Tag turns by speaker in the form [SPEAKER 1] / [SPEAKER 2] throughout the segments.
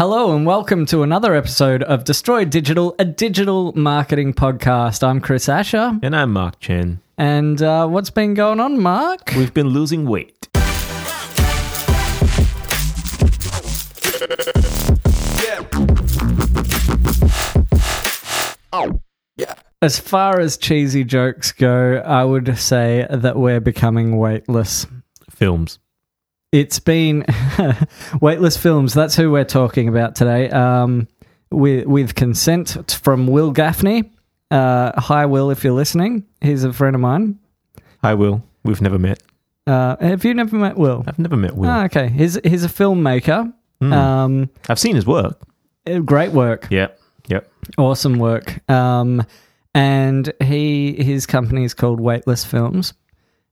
[SPEAKER 1] Hello and welcome to another episode of Destroy Digital, a digital marketing podcast. I'm Chris Asher.
[SPEAKER 2] And I'm Mark Chen.
[SPEAKER 1] And uh, what's been going on, Mark?
[SPEAKER 2] We've been losing weight.
[SPEAKER 1] As far as cheesy jokes go, I would say that we're becoming weightless.
[SPEAKER 2] Films.
[SPEAKER 1] It's been weightless films. That's who we're talking about today. Um, with with consent from Will Gaffney. Uh, hi, Will, if you're listening. He's a friend of mine.
[SPEAKER 2] Hi, Will. We've never met.
[SPEAKER 1] Uh, have you never met Will?
[SPEAKER 2] I've never met Will.
[SPEAKER 1] Ah, okay, he's he's a filmmaker.
[SPEAKER 2] Hmm.
[SPEAKER 1] Um,
[SPEAKER 2] I've seen his work.
[SPEAKER 1] uh, great work,
[SPEAKER 2] Yep. Yep.
[SPEAKER 1] awesome work. Um, and he his company is called Weightless Films.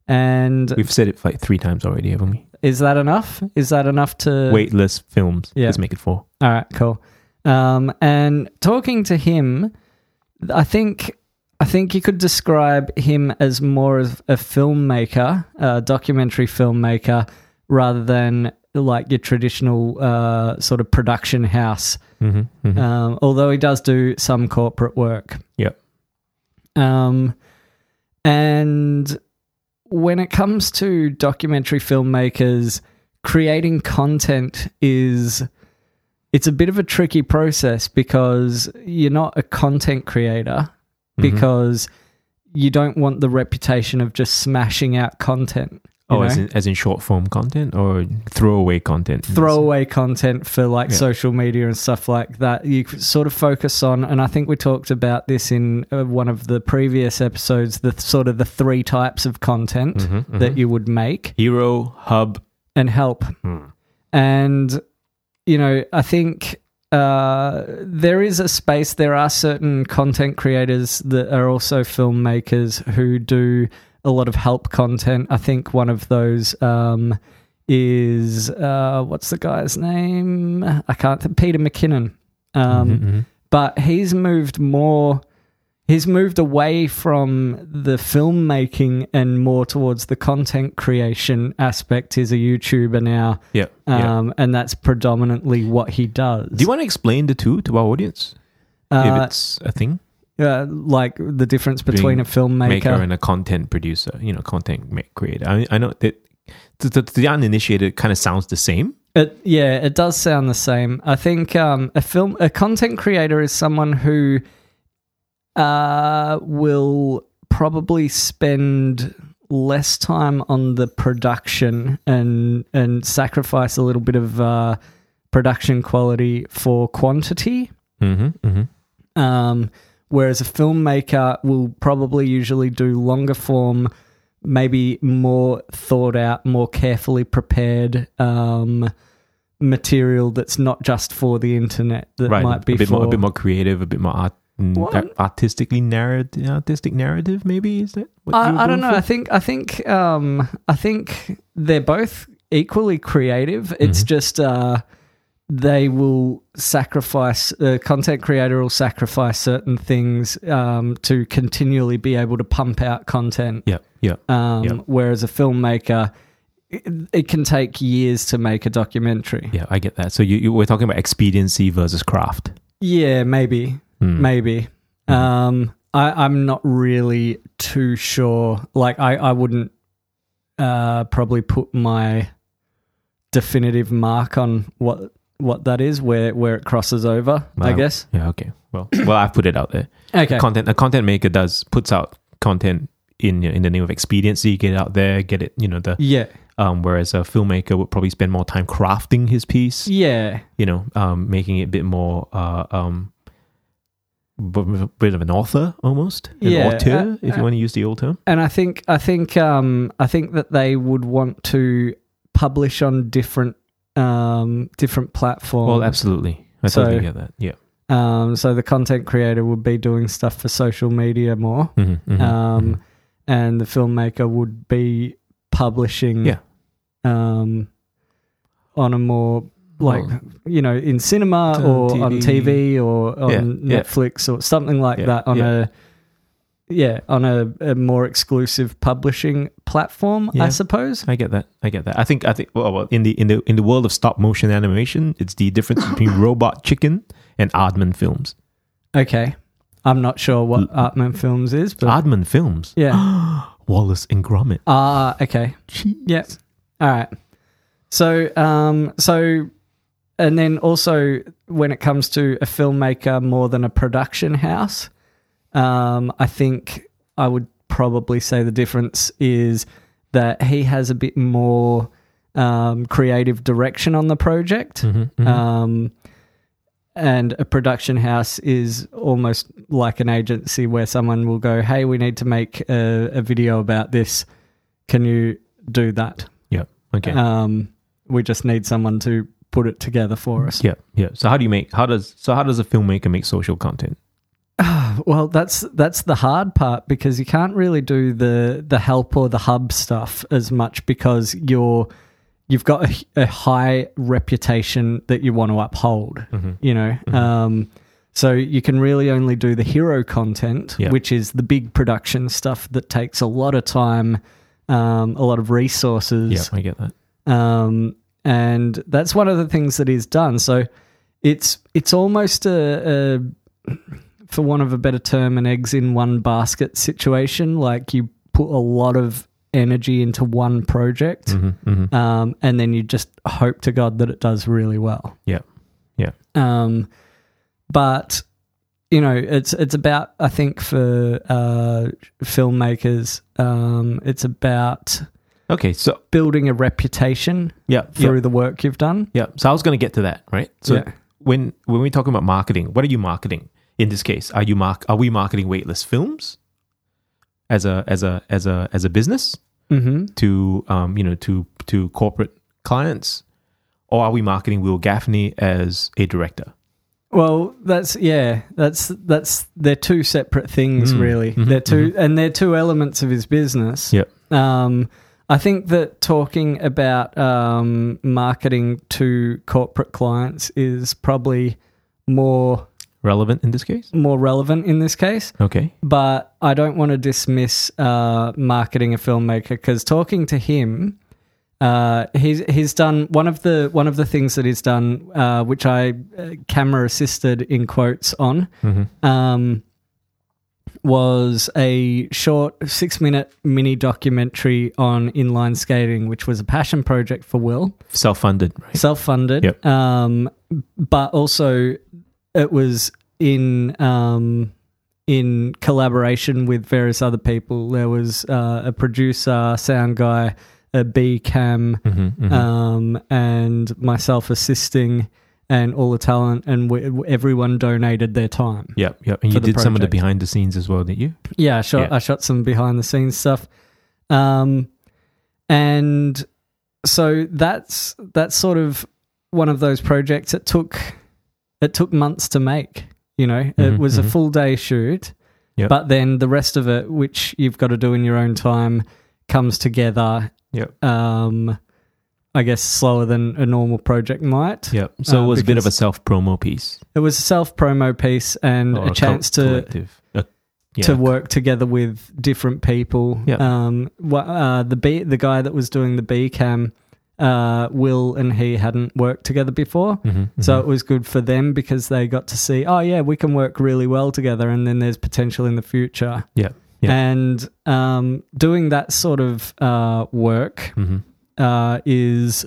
[SPEAKER 1] And
[SPEAKER 2] We've said it like three times already, haven't we?
[SPEAKER 1] Is that enough? Is that enough to
[SPEAKER 2] Weightless films.
[SPEAKER 1] Yeah.
[SPEAKER 2] Let's make it four.
[SPEAKER 1] All right, cool. Um, and talking to him, I think I think you could describe him as more of a filmmaker, a documentary filmmaker, rather than like your traditional uh, sort of production house.
[SPEAKER 2] Mm-hmm. hmm
[SPEAKER 1] Um, although he does do some corporate work.
[SPEAKER 2] Yep.
[SPEAKER 1] Um, and when it comes to documentary filmmakers, creating content is it's a bit of a tricky process because you're not a content creator
[SPEAKER 2] Mm-hmm.
[SPEAKER 1] because you don't want the reputation of just smashing out content.
[SPEAKER 2] Oh,
[SPEAKER 1] know?
[SPEAKER 2] as in, as in short form content or throwaway content?
[SPEAKER 1] throwaway content for like
[SPEAKER 2] Yeah.
[SPEAKER 1] social media and stuff like that. You sort of focus on, and I think we talked about this in uh, one of the previous episodes. The sort of the three types of content
[SPEAKER 2] Mhm, mhm.
[SPEAKER 1] that you would make
[SPEAKER 2] Hero, hub.
[SPEAKER 1] and help.
[SPEAKER 2] Hmm.
[SPEAKER 1] And you know, I think uh, there is a space. There are certain content creators that are also filmmakers who do a lot of help content. I think one of those um, is uh, what's the guy's name? I can't. Th- Peter McKinnon. Um,
[SPEAKER 2] Mhm, mhm.
[SPEAKER 1] but he's moved more he's moved away from the filmmaking and more towards the content creation aspect he's a youtuber now
[SPEAKER 2] Yeah. yeah.
[SPEAKER 1] um, and that's predominantly what he does
[SPEAKER 2] Do you want to explain the two to our audience? if
[SPEAKER 1] uh,
[SPEAKER 2] it's a thing?
[SPEAKER 1] Uh, like the difference between a filmmaker
[SPEAKER 2] maker and a content producer, you know, content creator. I, I know that to, to, to the uninitiated, kind of sounds the same.
[SPEAKER 1] It, yeah, it does sound the same. I think um, a film, a content creator is someone who uh, will probably spend less time on the production and and sacrifice a little bit of uh, production quality for quantity.
[SPEAKER 2] Mm-hmm, mm-hmm.
[SPEAKER 1] Um, whereas a filmmaker will probably usually do longer form, maybe more thought out, more carefully prepared um, material that's not just for the internet. That
[SPEAKER 2] Right,
[SPEAKER 1] might be
[SPEAKER 2] a bit
[SPEAKER 1] for
[SPEAKER 2] more, a bit more creative, a bit more art,
[SPEAKER 1] What?
[SPEAKER 2] artistically narrative, artistic narrative. Maybe is that? What you were
[SPEAKER 1] I, I don't know.
[SPEAKER 2] for?
[SPEAKER 1] I think I think um, I think they're both equally creative. It's
[SPEAKER 2] Mm-hmm.
[SPEAKER 1] just uh, they will sacrifice. The content creator will sacrifice certain things um, to continually be able to pump out content.
[SPEAKER 2] Yeah, yeah,
[SPEAKER 1] Um,
[SPEAKER 2] Yeah.
[SPEAKER 1] Whereas a filmmaker, it, it can take years to make a documentary.
[SPEAKER 2] yeah. I get that. So you, you we're talking about expediency versus craft.
[SPEAKER 1] Yeah, maybe,
[SPEAKER 2] Hmm.
[SPEAKER 1] maybe. Um, I, I'm not really too sure. Like, I, I wouldn't uh, probably put my definitive mark on what what that is, where where it crosses over. I
[SPEAKER 2] Wow.
[SPEAKER 1] guess.
[SPEAKER 2] Yeah. Okay. Well, well, I've put it out there.
[SPEAKER 1] Okay.
[SPEAKER 2] Content. A content maker does puts out content in in the name of expediency. Get it out there. Get it. You know the.
[SPEAKER 1] yeah.
[SPEAKER 2] Um, whereas a filmmaker would probably spend more time crafting his piece.
[SPEAKER 1] Yeah.
[SPEAKER 2] You know, um, making it a bit more uh um. b- Bit of an author, almost. An
[SPEAKER 1] Yeah,
[SPEAKER 2] auteur,
[SPEAKER 1] uh,
[SPEAKER 2] if
[SPEAKER 1] uh,
[SPEAKER 2] you want to use the old term.
[SPEAKER 1] and I think I think um, I think that they would want to publish on different um, different platforms.
[SPEAKER 2] Well, absolutely. I
[SPEAKER 1] So-
[SPEAKER 2] totally get that. Yeah.
[SPEAKER 1] Um, so the content creator would be doing stuff for social media more,
[SPEAKER 2] Mm-hmm,
[SPEAKER 1] um, and the filmmaker would be publishing,
[SPEAKER 2] Yeah.
[SPEAKER 1] um, on a more like
[SPEAKER 2] Well,
[SPEAKER 1] you know in cinema or on
[SPEAKER 2] TV.
[SPEAKER 1] TV or on
[SPEAKER 2] Yeah, yeah.
[SPEAKER 1] Netflix or something like
[SPEAKER 2] Yeah,
[SPEAKER 1] that on
[SPEAKER 2] yeah.
[SPEAKER 1] a yeah, on a, a more exclusive publishing platform, I suppose.
[SPEAKER 2] I get that. I get that. I think. I think. Well, well, in the in the in the world of stop motion animation, it's the difference between Robot Chicken and Aardman Films.
[SPEAKER 1] Okay. I'm not sure what Artman Films is, but
[SPEAKER 2] Aardman Films.
[SPEAKER 1] yeah.
[SPEAKER 2] Wallace and Gromit.
[SPEAKER 1] Ah, okay. Yeah. All right. So, um, so, and then also when it comes to a filmmaker more than a production house, um, I think I would probably say the difference is that he has a bit more um, creative direction on the project.
[SPEAKER 2] Mhm, mhm.
[SPEAKER 1] Um, and a production house is almost like an agency where someone will go, "Hey, we need to make a, a video about this. Can you do that?"
[SPEAKER 2] yeah. Okay.
[SPEAKER 1] Um, we just need someone to put it together for us.
[SPEAKER 2] yeah. Yeah. So how do you make? How does? So how does a filmmaker make social content?
[SPEAKER 1] Well, that's that's the hard part because you can't really do the the help or the hub stuff as much because you're you've got a, a high reputation that you want to uphold. You know, um, so you can really only do the hero content,
[SPEAKER 2] Yeah.
[SPEAKER 1] which is the big production stuff that takes a lot of time, um, a lot of resources.
[SPEAKER 2] Yeah, I get that.
[SPEAKER 1] um, and that's one of the things that is done. So it's it's almost a, a, for want of a better term, an eggs in one basket situation. Like you put a lot of energy into one project,
[SPEAKER 2] hmm hmm
[SPEAKER 1] um, and then you just hope to God that it does really well.
[SPEAKER 2] Yeah. Yeah.
[SPEAKER 1] Um, but you know, it's it's about I think for uh, filmmakers, um, it's about
[SPEAKER 2] Okay. So
[SPEAKER 1] building a reputation
[SPEAKER 2] yeah.
[SPEAKER 1] through
[SPEAKER 2] Yeah.
[SPEAKER 1] the work you've done.
[SPEAKER 2] Yeah. So I was going to get to that, right? So
[SPEAKER 1] Yeah.
[SPEAKER 2] when when we talk about marketing, what are you marketing? In this case, are you mark are we marketing weightless films as a as a as a as a business
[SPEAKER 1] Mm-hmm.
[SPEAKER 2] to um you know to to corporate clients, or are we marketing Will Gaffney as a director?
[SPEAKER 1] Well, that's yeah, that's that's they're two separate things,
[SPEAKER 2] Mm.
[SPEAKER 1] really.
[SPEAKER 2] Mhm,
[SPEAKER 1] They're 2 and they're two elements of his business.
[SPEAKER 2] Yep.
[SPEAKER 1] Um, I think that talking about um, marketing to corporate clients is probably more
[SPEAKER 2] Relevant in this case?
[SPEAKER 1] more relevant in this case.
[SPEAKER 2] Okay.
[SPEAKER 1] but I don't want to dismiss uh, marketing a filmmaker because talking to him, uh, he's he's done one of the one of the things that he's done, uh, which I uh, camera assisted in quotes on,
[SPEAKER 2] Mm-hmm.
[SPEAKER 1] um, was a short six minute mini documentary on inline skating, which was a passion project for Will
[SPEAKER 2] Self funded, right?
[SPEAKER 1] self funded.
[SPEAKER 2] Yep.
[SPEAKER 1] Um, but also it was in um, in collaboration with various other people. There was uh, a producer, sound guy, a B cam,
[SPEAKER 2] Mm-hmm,
[SPEAKER 1] um, and myself assisting. And all the talent, and we, everyone donated their time.
[SPEAKER 2] Yep, yep. And you did some of the behind the scenes as well, didn't you?
[SPEAKER 1] Yeah, I shot
[SPEAKER 2] Yeah.
[SPEAKER 1] I shot some behind the scenes stuff. Um and so that's that's sort of one of those projects it took it took months to make, you know. it
[SPEAKER 2] Mhm,
[SPEAKER 1] was a
[SPEAKER 2] mhm.
[SPEAKER 1] full day shoot.
[SPEAKER 2] Yep.
[SPEAKER 1] But then the rest of it which you've got to do in your own time comes together
[SPEAKER 2] Yep.
[SPEAKER 1] um I guess slower than a normal project might.
[SPEAKER 2] Yep. So
[SPEAKER 1] Uh,
[SPEAKER 2] it was a bit of a self promo piece.
[SPEAKER 1] It was a self promo piece and
[SPEAKER 2] or
[SPEAKER 1] a chance
[SPEAKER 2] co-
[SPEAKER 1] to.
[SPEAKER 2] Uh, yeah.
[SPEAKER 1] to work together with different people.
[SPEAKER 2] Yeah.
[SPEAKER 1] Um, uh, the B, the guy that was doing the B cam, uh, Will and he hadn't worked together before.
[SPEAKER 2] Mhm,
[SPEAKER 1] So
[SPEAKER 2] mhm.
[SPEAKER 1] it was good for them because they got to see, oh yeah, we can work really well together, and then there's potential in the future.
[SPEAKER 2] yeah. Yeah.
[SPEAKER 1] And um, doing that sort of uh, work
[SPEAKER 2] Mhm.
[SPEAKER 1] uh, is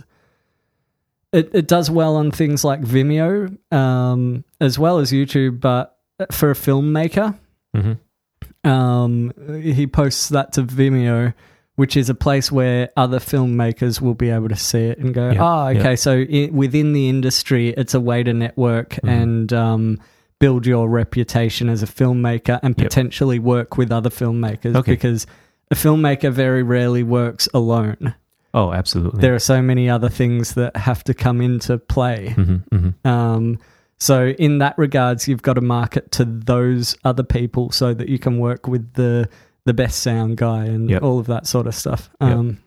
[SPEAKER 1] it, it does well on things like Vimeo um, as well as YouTube, but for a filmmaker,
[SPEAKER 2] Mhm.
[SPEAKER 1] um, he posts that to Vimeo, which is a place where other filmmakers will be able to see it and go,
[SPEAKER 2] Yeah,
[SPEAKER 1] "Oh,
[SPEAKER 2] yeah.
[SPEAKER 1] okay." So i within the industry, it's a way to network
[SPEAKER 2] Mm-hmm.
[SPEAKER 1] and um, build your reputation as a filmmaker and
[SPEAKER 2] Yep.
[SPEAKER 1] potentially work with other filmmakers
[SPEAKER 2] Okay.
[SPEAKER 1] because a filmmaker very rarely works alone.
[SPEAKER 2] Oh, absolutely.
[SPEAKER 1] There are so many other things that have to come into play.
[SPEAKER 2] Mhm, mhm.
[SPEAKER 1] Um, so in that regards, you've got to market to those other people so that you can work with the the best sound guy and
[SPEAKER 2] Yep.
[SPEAKER 1] all of that sort of stuff.
[SPEAKER 2] Yep.
[SPEAKER 1] Um,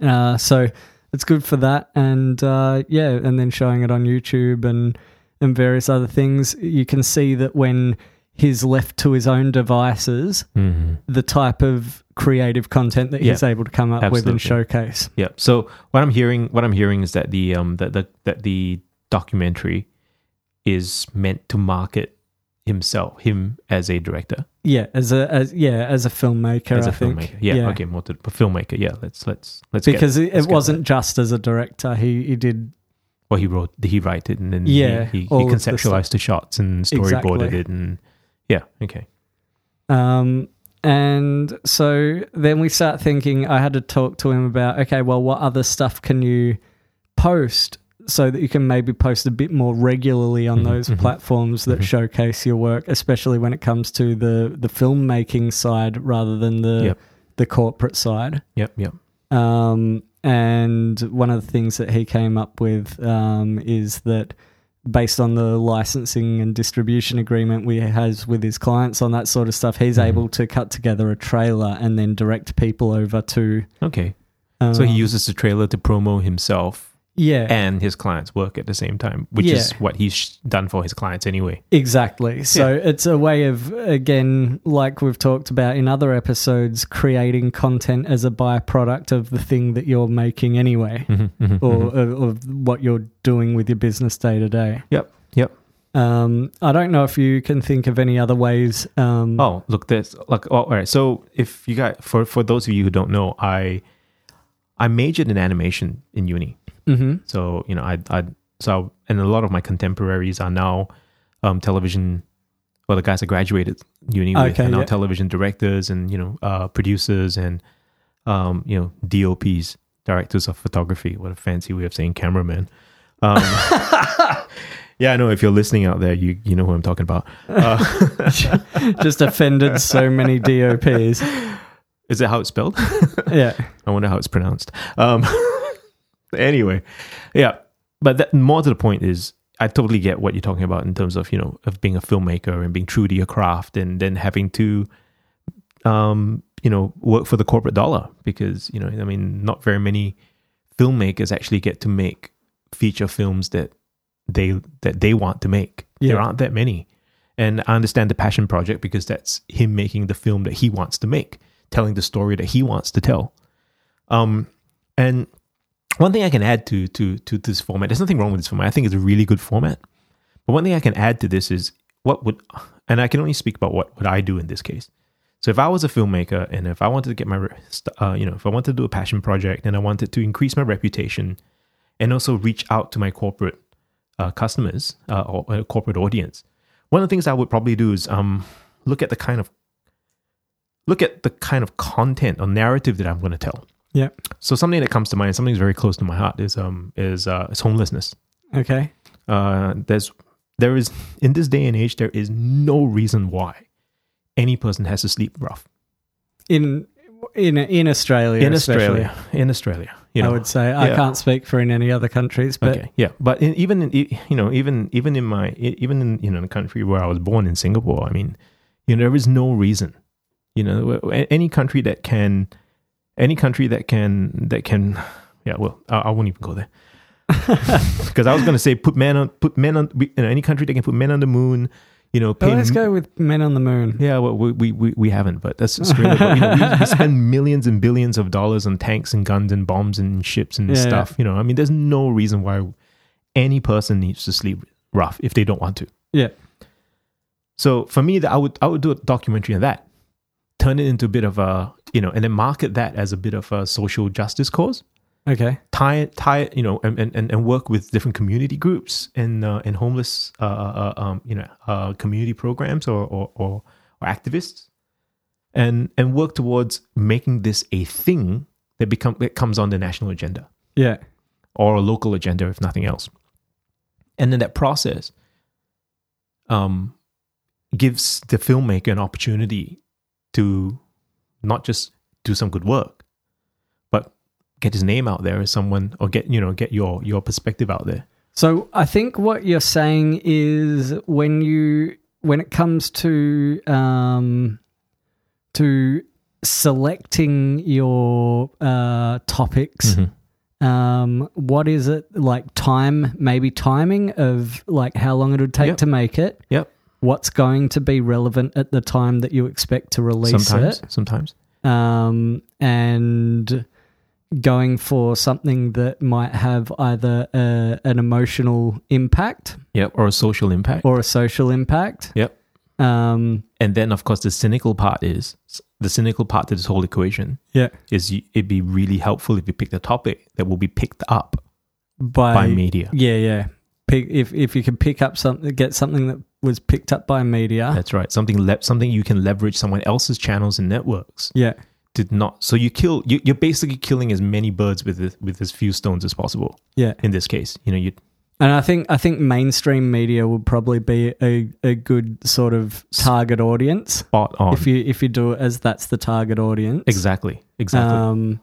[SPEAKER 1] uh, so it's good for that, and uh, yeah, and then showing it on YouTube and and various other things. You can see that when he's left to his own devices
[SPEAKER 2] Mhm.
[SPEAKER 1] the type of creative content that he's able to come up with and showcase.
[SPEAKER 2] Yeah. So what I'm hearing, what I'm hearing is that the um that the that the documentary is meant to market himself, him as a director,
[SPEAKER 1] Yeah, as a as yeah as a filmmaker,
[SPEAKER 2] as a
[SPEAKER 1] I think.
[SPEAKER 2] filmmaker. Yeah, Okay. More to filmmaker. Yeah. Let's let's let's
[SPEAKER 1] because
[SPEAKER 2] get,
[SPEAKER 1] it,
[SPEAKER 2] let's
[SPEAKER 1] it wasn't just as a director. He he did
[SPEAKER 2] Well, he wrote, he wrote it, and then
[SPEAKER 1] Yeah,
[SPEAKER 2] he, he, he
[SPEAKER 1] of the
[SPEAKER 2] conceptualized the, shots and storyboarded
[SPEAKER 1] Exactly.
[SPEAKER 2] it, and yeah, okay,
[SPEAKER 1] Um, and so then we start thinking, I had to talk to him about, okay, well, what other stuff can you post so that you can maybe post a bit more regularly on
[SPEAKER 2] Mhm,
[SPEAKER 1] those
[SPEAKER 2] mhm,
[SPEAKER 1] platforms that
[SPEAKER 2] mhm.
[SPEAKER 1] showcase your work, especially when it comes to the, the filmmaking side rather than the,
[SPEAKER 2] Yep.
[SPEAKER 1] the corporate side.
[SPEAKER 2] yep, yep,
[SPEAKER 1] Um, and one of the things that he came up with um, is that based on the licensing and distribution agreement we has with his clients on that sort of stuff, he's
[SPEAKER 2] Mhm.
[SPEAKER 1] able to cut together a trailer and then direct people over to.
[SPEAKER 2] okay.
[SPEAKER 1] Um,
[SPEAKER 2] so he uses the trailer to promo himself
[SPEAKER 1] yeah,
[SPEAKER 2] and his clients' work at the same time, which
[SPEAKER 1] Yeah.
[SPEAKER 2] is what he's done for his clients anyway.
[SPEAKER 1] exactly. So it's a way of again, like we've talked about in other episodes, creating content as a byproduct of the thing that you're making anyway,
[SPEAKER 2] Mhm, mhm,
[SPEAKER 1] or
[SPEAKER 2] mhm.
[SPEAKER 1] of, of what you're doing with your business day to day.
[SPEAKER 2] Yep, yep.
[SPEAKER 1] Um, I don't know if you can think of any other ways. Um,
[SPEAKER 2] Oh, look, there's like, oh, all right. So if you got for for those of you who don't know, I I majored in animation in uni.
[SPEAKER 1] Mhm.
[SPEAKER 2] So you know, I I so and a lot of my contemporaries are now um, television. Well, the guys I graduated uni with are now
[SPEAKER 1] yeah.
[SPEAKER 2] television directors and you know uh, producers and um, you know DOPs, directors of photography. What a fancy way of saying cameraman. Um, yeah, I know. If you're listening out there, you you know who I'm talking about. Uh,
[SPEAKER 1] Just offended so many DOPs.
[SPEAKER 2] is that how it's spelled?
[SPEAKER 1] Yeah.
[SPEAKER 2] I wonder how it's pronounced. Um, anyway, yeah, but that, more to the point is, I totally get what you're talking about in terms of you know of being a filmmaker and being true to your craft, and then having to, um, you know, work for the corporate dollar because you know, I mean, not very many filmmakers actually get to make feature films that they that they want to make. There aren't that many, and I understand the passion project because that's him making the film that he wants to make, telling the story that he wants to tell. Um, and one thing I can add to to to this format, there's nothing wrong with this format. I think it's a really good format. But one thing I can add to this is what would, and I can only speak about what would I do in this case. So if I was a filmmaker and if I wanted to get my, uh, you know, if I wanted to do a passion project and I wanted to increase my reputation and also reach out to my corporate uh, customers uh, or uh, corporate audience, one of the things I would probably do is um, look at the kind of look at the kind of content or narrative that I'm going to tell.
[SPEAKER 1] Yeah.
[SPEAKER 2] So something that comes to mind, something that's very close to my heart, is um is uh is homelessness.
[SPEAKER 1] Okay.
[SPEAKER 2] Uh, there's there is in this day and age there is no reason why any person has to sleep rough
[SPEAKER 1] In in in Australia,
[SPEAKER 2] in
[SPEAKER 1] especially,
[SPEAKER 2] Australia. In Australia, you know,
[SPEAKER 1] I would say I can't speak for in any other countries, but
[SPEAKER 2] okay, yeah, but in, even in you know even even in my even in you know the country where I was born in Singapore, I mean, you know there is no reason, you know, any country that can, any country that can that can, yeah, well, I, I won't even go there because I was going to say put men on put men on you know, any country that can put men on the moon, you know,
[SPEAKER 1] Oh, let's
[SPEAKER 2] m-
[SPEAKER 1] go with Men on the Moon.
[SPEAKER 2] Yeah, well, we, we, we, we haven't, but that's Australia. but, you know, we, we spend millions and billions of dollars on tanks and guns and bombs and ships and
[SPEAKER 1] Yeah,
[SPEAKER 2] stuff. You know, I mean, there's no reason why any person needs to sleep rough if they don't want to.
[SPEAKER 1] Yeah.
[SPEAKER 2] So for me, that I would I would do a documentary on that, turn it into a bit of a you know, and then market that as a bit of a social justice cause.
[SPEAKER 1] Okay.
[SPEAKER 2] Tie it, tie it, you know, and, and, and and work with different community groups and uh, and homeless, uh, uh, um, you know, uh, community programs or or, or or activists, and and work towards making this a thing that become that comes on the national agenda
[SPEAKER 1] Yeah.
[SPEAKER 2] or a local agenda, if nothing else. And then that process um, gives the filmmaker an opportunity to not just do some good work, but get his name out there as someone, or get you know get your your perspective out there.
[SPEAKER 1] So I think what you're saying is when you when it comes to um to selecting your uh topics um what is it like time maybe timing of like how long it would take
[SPEAKER 2] Yep.
[SPEAKER 1] to make it
[SPEAKER 2] Yep.
[SPEAKER 1] What's going to be relevant at the time that you expect to release
[SPEAKER 2] sometimes,
[SPEAKER 1] it,
[SPEAKER 2] sometimes.
[SPEAKER 1] um, and going for something that might have either a, an emotional impact
[SPEAKER 2] Yep, or a social impact.
[SPEAKER 1] or a social impact.
[SPEAKER 2] Yep.
[SPEAKER 1] Um,
[SPEAKER 2] And then, of course, the cynical part is the cynical part to this whole equation
[SPEAKER 1] yeah.
[SPEAKER 2] is you, it'd be really helpful if you picked a topic that will be picked up
[SPEAKER 1] By,
[SPEAKER 2] by media.
[SPEAKER 1] Yeah, yeah. Pick, if if you can pick up something, get something that was picked up by media.
[SPEAKER 2] That's right. Something le- something you can leverage someone else's channels and networks
[SPEAKER 1] yeah,
[SPEAKER 2] Did not. So you kill. You, you're basically killing as many birds with this, with as few stones as possible.
[SPEAKER 1] yeah.
[SPEAKER 2] In this case, you know, you
[SPEAKER 1] And I think I think mainstream media would probably be a, a good sort of target audience
[SPEAKER 2] spot on.
[SPEAKER 1] if you if you do it as that's the target audience.
[SPEAKER 2] exactly, exactly.
[SPEAKER 1] Um,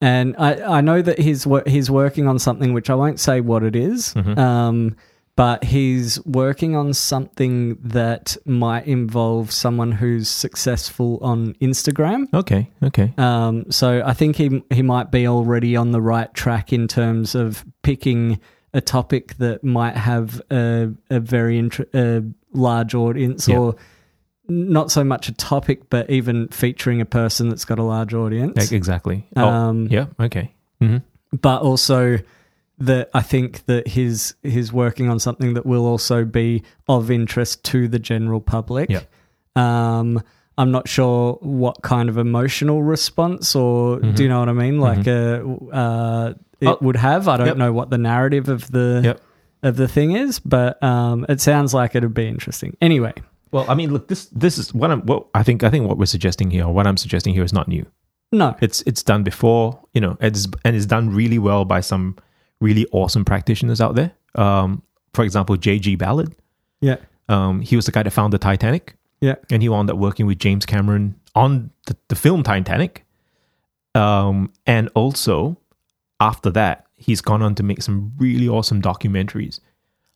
[SPEAKER 1] and I, I know that he's he's working on something which I won't say what it is,
[SPEAKER 2] Mhm.
[SPEAKER 1] um, but he's working on something that might involve someone who's successful on Instagram.
[SPEAKER 2] okay, okay.
[SPEAKER 1] Um, so I think he he might be already on the right track in terms of picking a topic that might have a, a very a large audience
[SPEAKER 2] Yeah.
[SPEAKER 1] or not so much a topic, but even featuring a person that's got a large audience.
[SPEAKER 2] Exactly. Oh,
[SPEAKER 1] Um,
[SPEAKER 2] yeah. Okay. hmm
[SPEAKER 1] But also that I think that he's he's working on something that will also be of interest to the general public.
[SPEAKER 2] Yeah.
[SPEAKER 1] Um, I'm not sure what kind of emotional response or
[SPEAKER 2] Mhm.
[SPEAKER 1] do you know what I mean? Like uh, uh, it
[SPEAKER 2] Oh,
[SPEAKER 1] would have. I don't
[SPEAKER 2] yep.
[SPEAKER 1] know what the narrative of the
[SPEAKER 2] Yep.
[SPEAKER 1] of the thing is, but um, it sounds like it'd be interesting. Anyway,
[SPEAKER 2] Well, I mean, look, this this is what I'm. What I think. I think what we're suggesting here, or what I'm suggesting here, is not new.
[SPEAKER 1] no,
[SPEAKER 2] It's it's done before, you know, it's and it's done really well by some really awesome practitioners out there. Um, for example, J.G. Ballard.
[SPEAKER 1] yeah,
[SPEAKER 2] Um, he was the guy that found the Titanic,
[SPEAKER 1] yeah,
[SPEAKER 2] and he wound up working with James Cameron on the, the film Titanic. Um, and also after that, he's gone on to make some really awesome documentaries.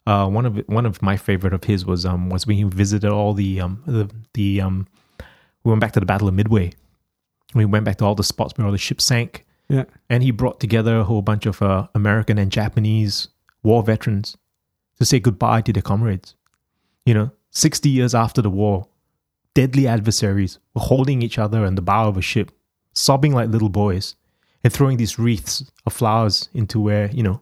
[SPEAKER 2] Uh, one of one of my favorite of his was um was when he visited all the um the the um we went back to the Battle of Midway. We went back to all the spots where all the ships sank,
[SPEAKER 1] yeah,
[SPEAKER 2] and he brought together a whole bunch of uh, American and Japanese war veterans to say goodbye to their comrades. You know, 60 years after the war, deadly adversaries were holding each other on the bow of a ship, sobbing like little boys, and throwing these wreaths of flowers into where, you know,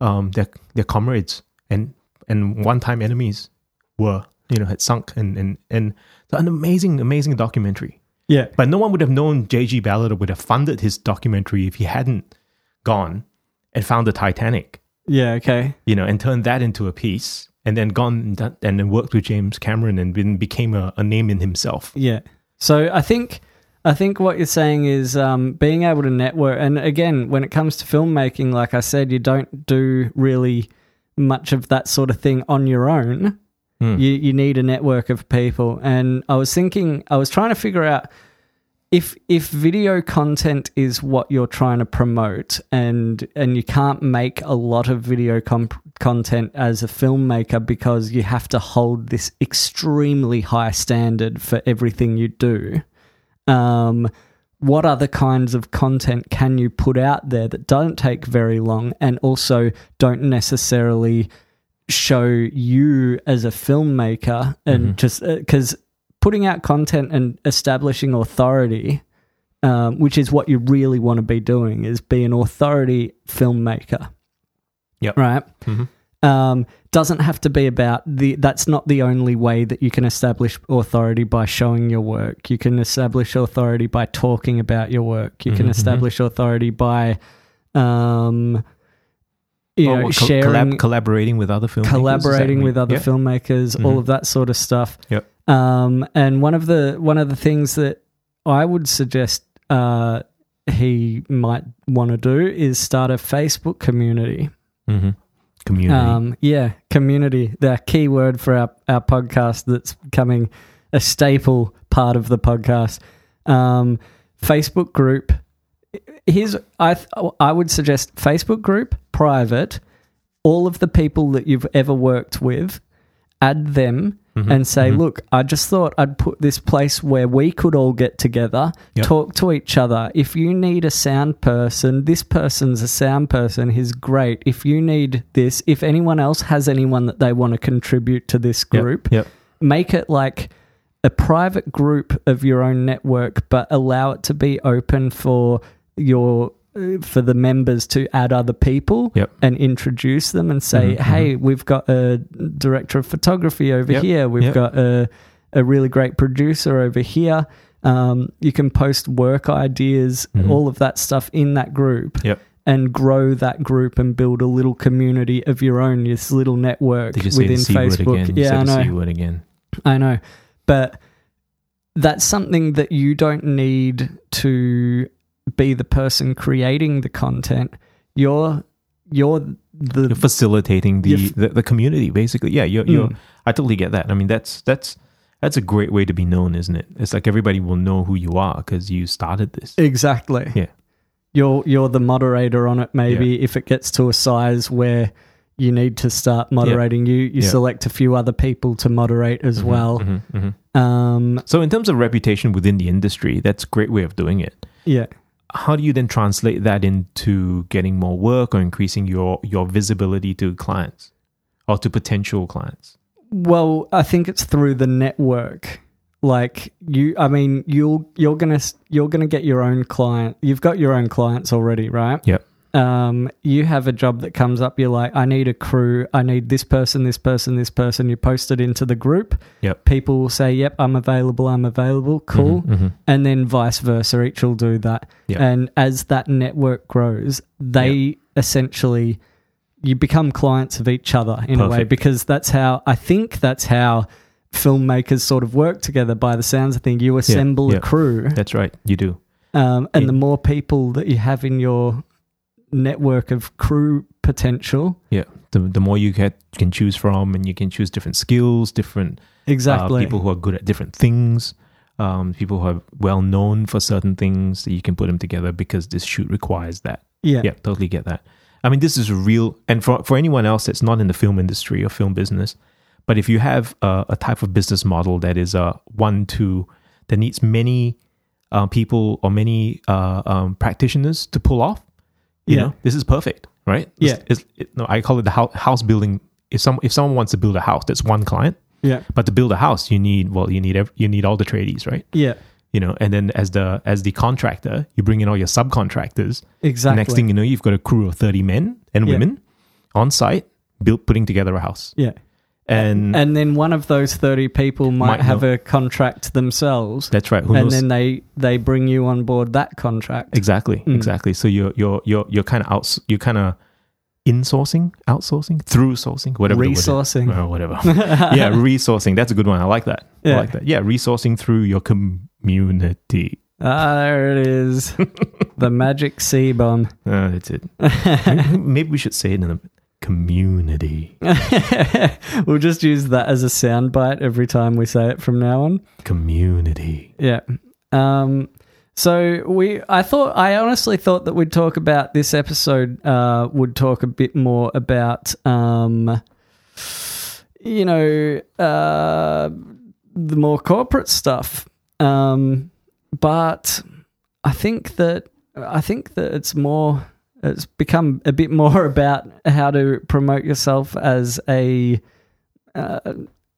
[SPEAKER 2] um, their, their comrades and, and one time enemies were, you know, had sunk. And, and, and an amazing, amazing documentary.
[SPEAKER 1] Yeah,
[SPEAKER 2] But no one would have known J.G. Ballard would have funded his documentary if he hadn't gone and found the Titanic,
[SPEAKER 1] yeah. Okay.
[SPEAKER 2] you know, and turned that into a piece and then gone and, done, and then worked with James Cameron and been, became a, a name in himself.
[SPEAKER 1] Yeah. So I think I think what you're saying is um, being able to network. And again, when it comes to filmmaking, like I said, you don't do really much of that sort of thing on your own.
[SPEAKER 2] Hmm.
[SPEAKER 1] You you need a network of people. And I was thinking, I was trying to figure out if if video content is what you're trying to promote, and and you can't make a lot of video com- content as a filmmaker because you have to hold this extremely high standard for everything you do. Um, what other kinds of content can you put out there that don't take very long and also don't necessarily show you as a filmmaker and
[SPEAKER 2] Mhm.
[SPEAKER 1] just because putting out content and establishing authority um, which is what you really want to be doing is be an authority filmmaker
[SPEAKER 2] Yep.
[SPEAKER 1] right
[SPEAKER 2] Mhm.
[SPEAKER 1] um, doesn't have to be about the that's not the only way that you can establish authority by showing your work you can establish authority by talking about your work you can
[SPEAKER 2] Mhm, mhm.
[SPEAKER 1] establish authority by um, you
[SPEAKER 2] Or
[SPEAKER 1] know
[SPEAKER 2] col-
[SPEAKER 1] sharing
[SPEAKER 2] collab- collaborating with other filmmakers.
[SPEAKER 1] collaborating with other
[SPEAKER 2] Yep.
[SPEAKER 1] filmmakers, all
[SPEAKER 2] Mhm.
[SPEAKER 1] of that sort of stuff.
[SPEAKER 2] Yep.
[SPEAKER 1] Um, and one of the one of the things that I would suggest uh, he might want to do is start a Facebook community.
[SPEAKER 2] Mhm. Community.
[SPEAKER 1] Um, yeah, community. The key word for our, our podcast that's becoming a staple part of the podcast. Um, Facebook group. Here's I th- I would suggest Facebook group private. All of the people that you've ever worked with, add them
[SPEAKER 2] Mhm,
[SPEAKER 1] and say,
[SPEAKER 2] mhm.
[SPEAKER 1] look, I just thought I'd put this place where we could all get together,
[SPEAKER 2] Yep.
[SPEAKER 1] talk to each other. If you need a sound person, this person's a sound person. He's great. If you need this, if anyone else has anyone that they want to contribute to this
[SPEAKER 2] Yep,
[SPEAKER 1] group,
[SPEAKER 2] Yep.
[SPEAKER 1] make it like a private group of your own network, but allow it to be open for your uh, for the members to add other people
[SPEAKER 2] Yep.
[SPEAKER 1] and introduce them and say,
[SPEAKER 2] Mhm,
[SPEAKER 1] "Hey, we've got a director of photography over
[SPEAKER 2] Yep,
[SPEAKER 1] here. We've
[SPEAKER 2] yep.
[SPEAKER 1] got a a really great producer over here." Um, you can post work ideas,
[SPEAKER 2] Mhm.
[SPEAKER 1] all of that stuff in that group,
[SPEAKER 2] Yep.
[SPEAKER 1] and grow that group and build a little community of your own, this little network
[SPEAKER 2] Did you say
[SPEAKER 1] within
[SPEAKER 2] the C word
[SPEAKER 1] Facebook. Yeah, I know.
[SPEAKER 2] C word again.
[SPEAKER 1] I know, but that's something that you don't need to be the person creating the content. You're you're the
[SPEAKER 2] You're facilitating the,
[SPEAKER 1] You're f-
[SPEAKER 2] the, the community, basically. Yeah, you're, you're,
[SPEAKER 1] Mm.
[SPEAKER 2] I totally get that. I mean, that's that's that's a great way to be known, isn't it? It's like everybody will know who you are because you started this.
[SPEAKER 1] exactly.
[SPEAKER 2] Yeah.
[SPEAKER 1] You're you're the moderator on it. Maybe if it gets to a size where you need to start moderating, you you
[SPEAKER 2] Yeah.
[SPEAKER 1] select a few other people to moderate as
[SPEAKER 2] Mhm,
[SPEAKER 1] well.
[SPEAKER 2] mhm, mhm.
[SPEAKER 1] Um,
[SPEAKER 2] So, in terms of reputation within the industry, that's a great way of doing it.
[SPEAKER 1] yeah.
[SPEAKER 2] How do you then translate that into getting more work or increasing your your visibility to clients or to potential clients?
[SPEAKER 1] Well, I think it's through the network. Like you, I mean, you'll you're gonna you're gonna get your own client. You've got your own clients already, right?
[SPEAKER 2] Yep.
[SPEAKER 1] Um, you have a job that comes up. You're like, I need a crew. I need this person, this person, this person. You post it into the group.
[SPEAKER 2] Yep.
[SPEAKER 1] People will say, "Yep, I'm available. I'm available." Cool.
[SPEAKER 2] Mhm, mhm.
[SPEAKER 1] And then vice versa. Each will do that.
[SPEAKER 2] Yeah.
[SPEAKER 1] And as that network grows, they essentially you become clients of each other in a way because that's how I think that's how filmmakers sort of work together. By the sounds of things, you assemble
[SPEAKER 2] yeah.
[SPEAKER 1] a crew,
[SPEAKER 2] That's right. You do.
[SPEAKER 1] um, and
[SPEAKER 2] In-
[SPEAKER 1] the more people that you have in your network of crew potential,
[SPEAKER 2] Yeah. The, the more you get, can choose from, and you can choose different skills, different
[SPEAKER 1] exactly.
[SPEAKER 2] uh, people who are good at different things, um, people who are well known for certain things that you can put them together because this shoot requires that.
[SPEAKER 1] yeah,
[SPEAKER 2] Yeah, totally get that. I mean, this is real, and for for anyone else that's not in the film industry or film business, but if you have a, a type of business model that is a one two that needs many uh, people or many uh, um, practitioners to pull off, you
[SPEAKER 1] Yeah.
[SPEAKER 2] know, this is perfect, right? It's-
[SPEAKER 1] Yeah.
[SPEAKER 2] it's, it, no, I call it the house, house building. If some if someone wants to build a house, that's one client.
[SPEAKER 1] yeah,
[SPEAKER 2] But to build a house, you need well, you need ev- you need all the tradies, right?
[SPEAKER 1] yeah,
[SPEAKER 2] You know, and then as the as the contractor, you bring in all your subcontractors.
[SPEAKER 1] exactly.
[SPEAKER 2] Next thing you know, you've got a crew of thirty men and
[SPEAKER 1] Yeah.
[SPEAKER 2] women on site, built putting together a house.
[SPEAKER 1] yeah.
[SPEAKER 2] And,
[SPEAKER 1] And then one of those thirty people might,
[SPEAKER 2] Might
[SPEAKER 1] have a contract themselves,
[SPEAKER 2] that's right. Who
[SPEAKER 1] and
[SPEAKER 2] knows?
[SPEAKER 1] then they they bring you on board that contract.
[SPEAKER 2] exactly,
[SPEAKER 1] Mm.
[SPEAKER 2] exactly. So you're you're you're you're kind of out. You're kind of insourcing, outsourcing, through sourcing, whatever. the word is.
[SPEAKER 1] Resourcing.
[SPEAKER 2] Or whatever. yeah, resourcing. That's a good one. I like that. I
[SPEAKER 1] Yeah.
[SPEAKER 2] like that. Yeah, resourcing through your community.
[SPEAKER 1] Ah, there it is. the magic C bomb.
[SPEAKER 2] Uh, that's it. maybe, maybe we should say it in a community.
[SPEAKER 1] we'll just use that as a soundbite every time we say it from now on.
[SPEAKER 2] Community.
[SPEAKER 1] Yeah. Um, so we, I thought, I honestly thought that we'd talk about this episode. Uh, would talk a bit more about, um, you know, uh, the more corporate stuff. Um, but I think that I think that it's more. It's become a bit more about how to promote yourself as a. Uh,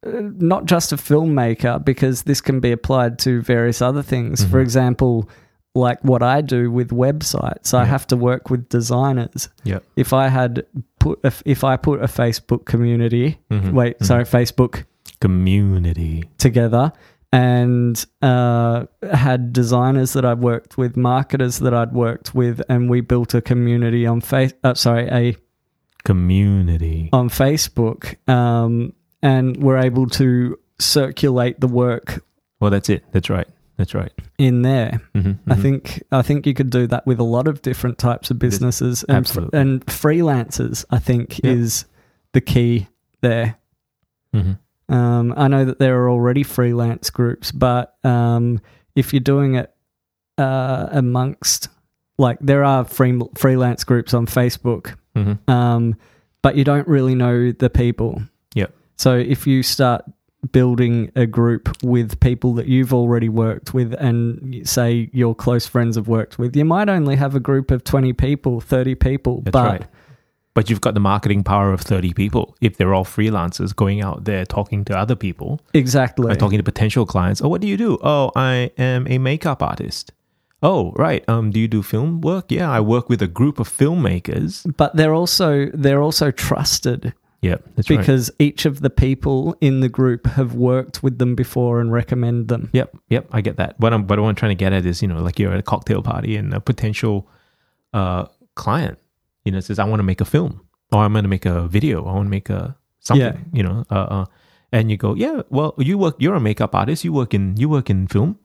[SPEAKER 1] not just a filmmaker because this can be applied to various other things. For
[SPEAKER 2] Mhm.
[SPEAKER 1] example, like what I do with websites, I
[SPEAKER 2] Yeah.
[SPEAKER 1] have to work with designers.
[SPEAKER 2] Yep.
[SPEAKER 1] If I had put if, if I put a Facebook community,
[SPEAKER 2] Mhm,
[SPEAKER 1] wait,
[SPEAKER 2] mhm.
[SPEAKER 1] sorry, Facebook
[SPEAKER 2] Community.
[SPEAKER 1] together and uh, had designers that I'd worked with, marketers that I'd worked with, and we built a community on face. Uh, sorry, a
[SPEAKER 2] Community.
[SPEAKER 1] on Facebook, um, and we're able to circulate the work
[SPEAKER 2] Well, that's it. That's right. That's right.
[SPEAKER 1] in there.
[SPEAKER 2] hmm
[SPEAKER 1] I think I think you could do that with a lot of different types of businesses and
[SPEAKER 2] absolutely.
[SPEAKER 1] and freelancers. I think
[SPEAKER 2] Yeah.
[SPEAKER 1] is the key there.
[SPEAKER 2] hmm
[SPEAKER 1] Um, I know that there are already freelance groups, but um, if you're doing it uh, amongst, like, there are free, freelance groups on Facebook,
[SPEAKER 2] hmm
[SPEAKER 1] um, but you don't really know the people.
[SPEAKER 2] Yep.
[SPEAKER 1] So if you start building a group with people that you've already worked with and say your close friends have worked with, you might only have a group of 20 people, 30 people,
[SPEAKER 2] That's
[SPEAKER 1] but
[SPEAKER 2] right. But you've got the marketing power of 30 people. If they're all freelancers going out there talking to other people,
[SPEAKER 1] exactly.
[SPEAKER 2] uh, talking to potential clients, oh, what do you do? Oh, I am a makeup artist. Oh, right. Um, do you do film work? Yeah, I work with a group of filmmakers.
[SPEAKER 1] but they're also they're also trusted
[SPEAKER 2] Yep, that's right.
[SPEAKER 1] because each of the people in the group have worked with them before and recommend them.
[SPEAKER 2] Yep, yep, I get that. What I'm, what I'm trying to get at is, you know, like you're at a cocktail party and a potential uh, client, you know, says, I want to make a film or I'm going to make a video. I want to make a something,
[SPEAKER 1] Yeah.
[SPEAKER 2] you know, uh, uh, and you go, yeah, well, you work, you're a makeup artist. You work in, you work in film.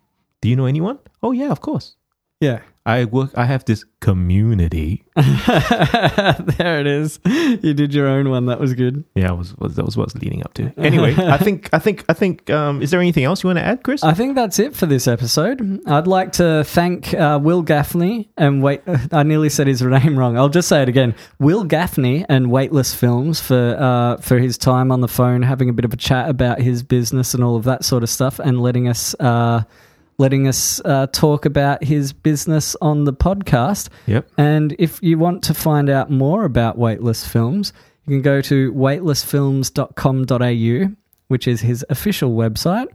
[SPEAKER 2] Do you know anyone? Oh yeah, of course.
[SPEAKER 1] Yeah.
[SPEAKER 2] I work, I have this community.
[SPEAKER 1] there it is. You did your own one. That was good.
[SPEAKER 2] Yeah, was, was that was what I was leading up to. Anyway, I think, I think, I think, um, is there anything else you want to add, Chris?
[SPEAKER 1] I think that's it for this episode. I'd like to thank uh, Will Gaffney and wait. I nearly said his name wrong. I'll just say it again. Will Gaffney and Weightless Films for uh, for his time on the phone, having a bit of a chat about his business and all of that sort of stuff, and letting us uh, letting us uh, talk about his business on the podcast.
[SPEAKER 2] yep.
[SPEAKER 1] And if you want to find out more about Weightless Films, you can go to weightlessfilms.com.au, which is his official website,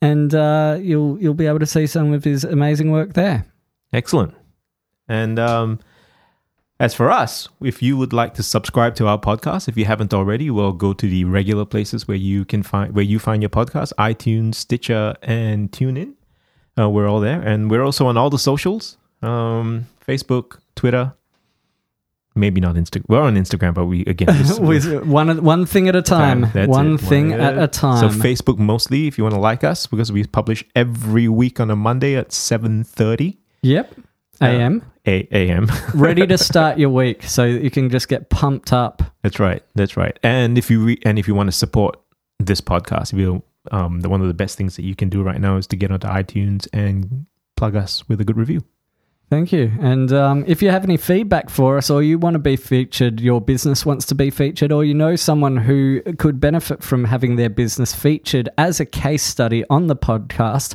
[SPEAKER 1] and uh, you'll you'll be able to see some of his amazing work there.
[SPEAKER 2] Excellent. And um, as for us, if you would like to subscribe to our podcast, if you haven't already, well, go to the regular places where you can find where you find your podcast: iTunes, Stitcher, and TuneIn. Uh, we're all there, and we're also on all the socials: um, Facebook, Twitter. Maybe not Instagram. We're on Instagram, but we again
[SPEAKER 1] With one one thing at a time, one
[SPEAKER 2] it.
[SPEAKER 1] thing
[SPEAKER 2] One-
[SPEAKER 1] at a time.
[SPEAKER 2] So Facebook mostly, if you want to like us, because we publish every week on a Monday at seven thirty
[SPEAKER 1] yep, AM,
[SPEAKER 2] a a.m.
[SPEAKER 1] ready to start your week, so you can just get pumped up.
[SPEAKER 2] That's right. That's right. And if you re- and if you want to support this podcast, if you um, the one of the best things that you can do right now is to get onto iTunes and plug us with a good review.
[SPEAKER 1] Thank you. And um, if you have any feedback for us, or you want to be featured, your business wants to be featured, or you know someone who could benefit from having their business featured as a case study on the podcast,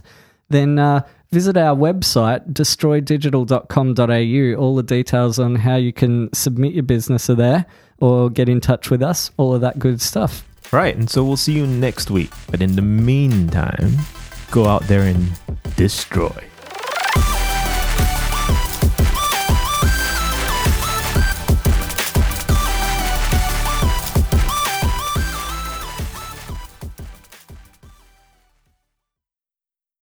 [SPEAKER 1] then uh, visit our website, destroydigital.com.au. All the details on how you can submit your business are there, or get in touch with us, all of that good stuff.
[SPEAKER 2] Right, and so we'll see you next week. But in the meantime, go out there and destroy.